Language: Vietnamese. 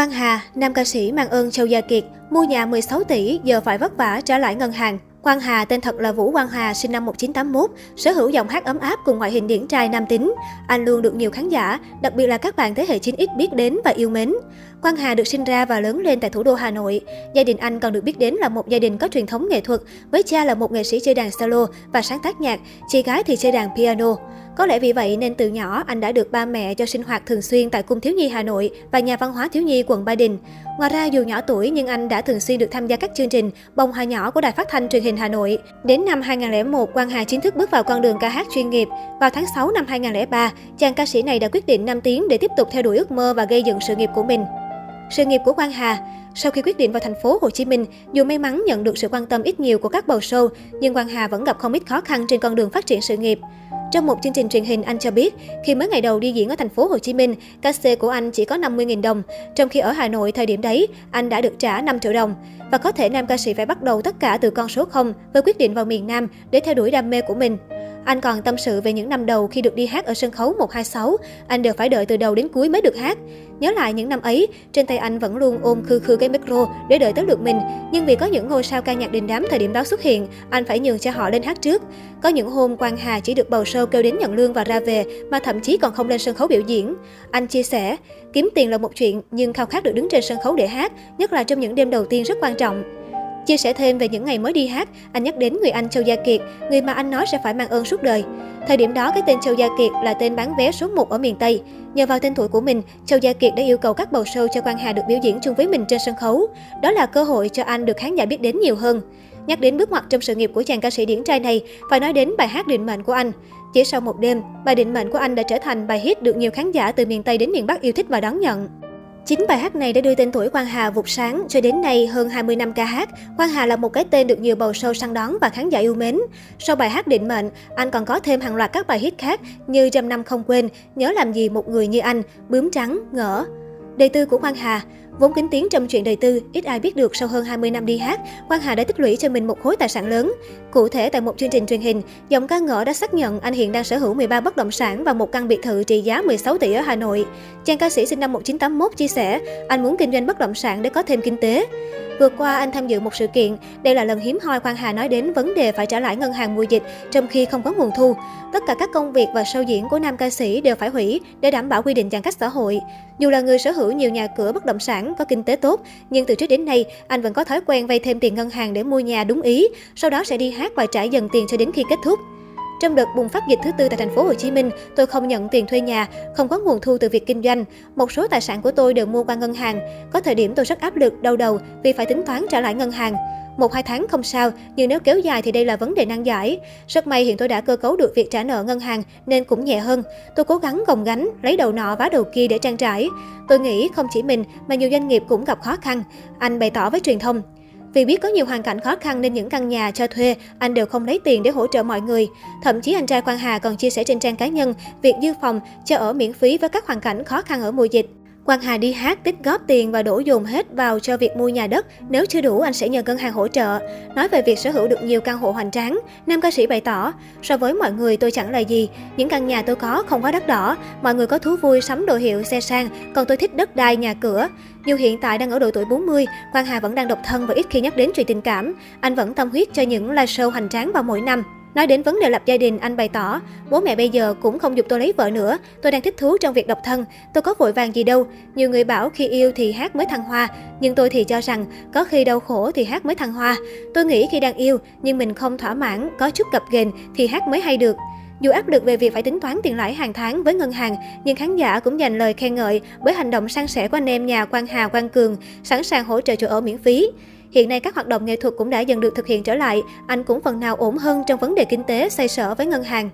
Quang Hà, nam ca sĩ mang ơn Châu Gia Kiệt, mua nhà 16 tỷ giờ phải vất vả trả lại ngân hàng. Quang Hà tên thật là Vũ Quang Hà, sinh năm 1981, sở hữu giọng hát ấm áp cùng ngoại hình điển trai nam tính. Anh luôn được nhiều khán giả, đặc biệt là các bạn thế hệ 9X biết đến và yêu mến. Quang Hà được sinh ra và lớn lên tại thủ đô Hà Nội. Gia đình anh còn được biết đến là một gia đình có truyền thống nghệ thuật, với cha là một nghệ sĩ chơi đàn solo và sáng tác nhạc, chị gái thì chơi đàn piano. Có lẽ vì vậy nên từ nhỏ anh đã được ba mẹ cho sinh hoạt thường xuyên tại Cung Thiếu Nhi Hà Nội và Nhà văn hóa Thiếu Nhi quận Ba Đình. Ngoài ra dù nhỏ tuổi nhưng anh đã thường xuyên được tham gia các chương trình Bông Hoa Nhỏ của Đài Phát thanh Truyền hình Hà Nội. Đến năm 2001, Quang Hà chính thức bước vào con đường ca hát chuyên nghiệp. Vào tháng 6 năm 2003, chàng ca sĩ này đã quyết định 5 tiếng để tiếp tục theo đuổi ước mơ và gây dựng sự nghiệp của mình. Sự nghiệp của Quang Hà sau khi quyết định vào thành phố Hồ Chí Minh, dù may mắn nhận được sự quan tâm ít nhiều của các bầu show, nhưng Quang Hà vẫn gặp không ít khó khăn trên con đường phát triển sự nghiệp. Trong một chương trình truyền hình, anh cho biết, khi mới ngày đầu đi diễn ở thành phố Hồ Chí Minh, ca xê của anh chỉ có 50.000 đồng, trong khi ở Hà Nội thời điểm đấy, anh đã được trả 5 triệu đồng. Và có thể nam ca sĩ phải bắt đầu tất cả từ con số 0 với quyết định vào miền Nam để theo đuổi đam mê của mình. Anh còn tâm sự về những năm đầu khi được đi hát ở sân khấu 126, anh đều phải đợi từ đầu đến cuối mới được hát. Nhớ lại những năm ấy, trên tay anh vẫn luôn ôm khư khư cái micro để đợi tới lượt mình. Nhưng vì có những ngôi sao ca nhạc đình đám thời điểm đó xuất hiện, anh phải nhường cho họ lên hát trước. Có những hôm Quang Hà chỉ được bầu sơ show kêu đến nhận lương và ra về, mà thậm chí còn không lên sân khấu biểu diễn. Anh chia sẻ, kiếm tiền là một chuyện, nhưng khao khát được đứng trên sân khấu để hát, nhất là trong những đêm đầu tiên rất quan trọng. Chia sẻ thêm về những ngày mới đi hát, anh nhắc đến người anh Châu Gia Kiệt, người mà anh nói sẽ phải mang ơn suốt đời. Thời điểm đó, cái tên Châu Gia Kiệt là tên bán vé số 1 ở miền Tây. Nhờ vào tên tuổi của mình, Châu Gia Kiệt đã yêu cầu các bầu show cho Quang Hà được biểu diễn chung với mình trên sân khấu. Đó là cơ hội cho anh được khán giả biết đến nhiều hơn. Nhắc đến bước ngoặt trong sự nghiệp của chàng ca sĩ điển trai này, phải nói đến bài hát định mệnh của anh. Chỉ sau một đêm, bài định mệnh của anh đã trở thành bài hit được nhiều khán giả từ miền Tây đến miền Bắc yêu thích và đón nhận. Chính bài hát này đã đưa tên tuổi Quang Hà vụt sáng, cho đến nay hơn 20 năm ca hát, Quang Hà là một cái tên được nhiều bầu sâu săn đón và khán giả yêu mến. Sau bài hát định mệnh, anh còn có thêm hàng loạt các bài hit khác như Trăm năm không quên, Nhớ làm gì một người như anh, Bướm trắng, Ngỡ. Đề tư của Quang Hà Vốn kính tiếng trong chuyện đời tư, ít ai biết được sau hơn 20 năm đi hát, Quang Hà đã tích lũy cho mình một khối tài sản lớn. Cụ thể tại một chương trình truyền hình, giọng ca ngỡ đã xác nhận anh hiện đang sở hữu 13 bất động sản và một căn biệt thự trị giá 16 tỷ ở Hà Nội. Chàng ca sĩ sinh năm 1981 chia sẻ, anh muốn kinh doanh bất động sản để có thêm kinh tế. Vừa qua, anh tham dự một sự kiện. Đây là lần hiếm hoi Quang Hà nói đến vấn đề phải trả lãi ngân hàng mùa dịch trong khi không có nguồn thu. Tất cả các công việc và show diễn của nam ca sĩ đều phải hủy để đảm bảo quy định giãn cách xã hội. Dù là người sở hữu nhiều nhà cửa bất động sản, có kinh tế tốt, nhưng từ trước đến nay, anh vẫn có thói quen vay thêm tiền ngân hàng để mua nhà đúng ý, sau đó sẽ đi hát và trả dần tiền cho đến khi kết thúc. Trong đợt bùng phát dịch thứ tư tại thành phố Hồ Chí Minh, tôi không nhận tiền thuê nhà, không có nguồn thu từ việc kinh doanh. Một số tài sản của tôi đều mua qua ngân hàng. Có thời điểm tôi rất áp lực, đau đầu vì phải tính toán trả lại ngân hàng. Một hai tháng không sao, nhưng nếu kéo dài thì đây là vấn đề nan giải. Rất may hiện tôi đã cơ cấu được việc trả nợ ngân hàng nên cũng nhẹ hơn. Tôi cố gắng gồng gánh, lấy đầu nọ vá đầu kia để trang trải. Tôi nghĩ không chỉ mình mà nhiều doanh nghiệp cũng gặp khó khăn. Anh bày tỏ với truyền thông. Vì biết có nhiều hoàn cảnh khó khăn nên những căn nhà cho thuê, anh đều không lấy tiền để hỗ trợ mọi người. Thậm chí anh trai Quang Hà còn chia sẻ trên trang cá nhân việc dư phòng cho ở miễn phí với các hoàn cảnh khó khăn ở mùa dịch. Quang Hà đi hát tích góp tiền và đổ dồn hết vào cho việc mua nhà đất. Nếu chưa đủ, anh sẽ nhờ ngân hàng hỗ trợ. Nói về việc sở hữu được nhiều căn hộ hoành tráng, nam ca sĩ bày tỏ, so với mọi người tôi chẳng là gì. Những căn nhà tôi có không có đất đỏ, mọi người có thú vui sắm đồ hiệu xe sang, còn tôi thích đất đai, nhà cửa. Dù hiện tại đang ở độ tuổi 40, Quang Hà vẫn đang độc thân và ít khi nhắc đến chuyện tình cảm. Anh vẫn tâm huyết cho những live show hoành tráng vào mỗi năm. Nói đến vấn đề lập gia đình, anh bày tỏ, bố mẹ bây giờ cũng không giúp tôi lấy vợ nữa, tôi đang thích thú trong việc độc thân, tôi có vội vàng gì đâu. Nhiều người bảo khi yêu thì hát mới thăng hoa, nhưng tôi thì cho rằng có khi đau khổ thì hát mới thăng hoa. Tôi nghĩ khi đang yêu nhưng mình không thỏa mãn, có chút cập ghềnh thì hát mới hay được. Dù áp lực về việc phải tính toán tiền lãi hàng tháng với ngân hàng, nhưng khán giả cũng dành lời khen ngợi bởi hành động sang sẻ của anh em nhà Quang Hà Quang Cường, sẵn sàng hỗ trợ chỗ ở miễn phí. Hiện nay các hoạt động nghệ thuật cũng đã dần được thực hiện trở lại, anh cũng phần nào ổn hơn trong vấn đề kinh tế xoay sở với ngân hàng.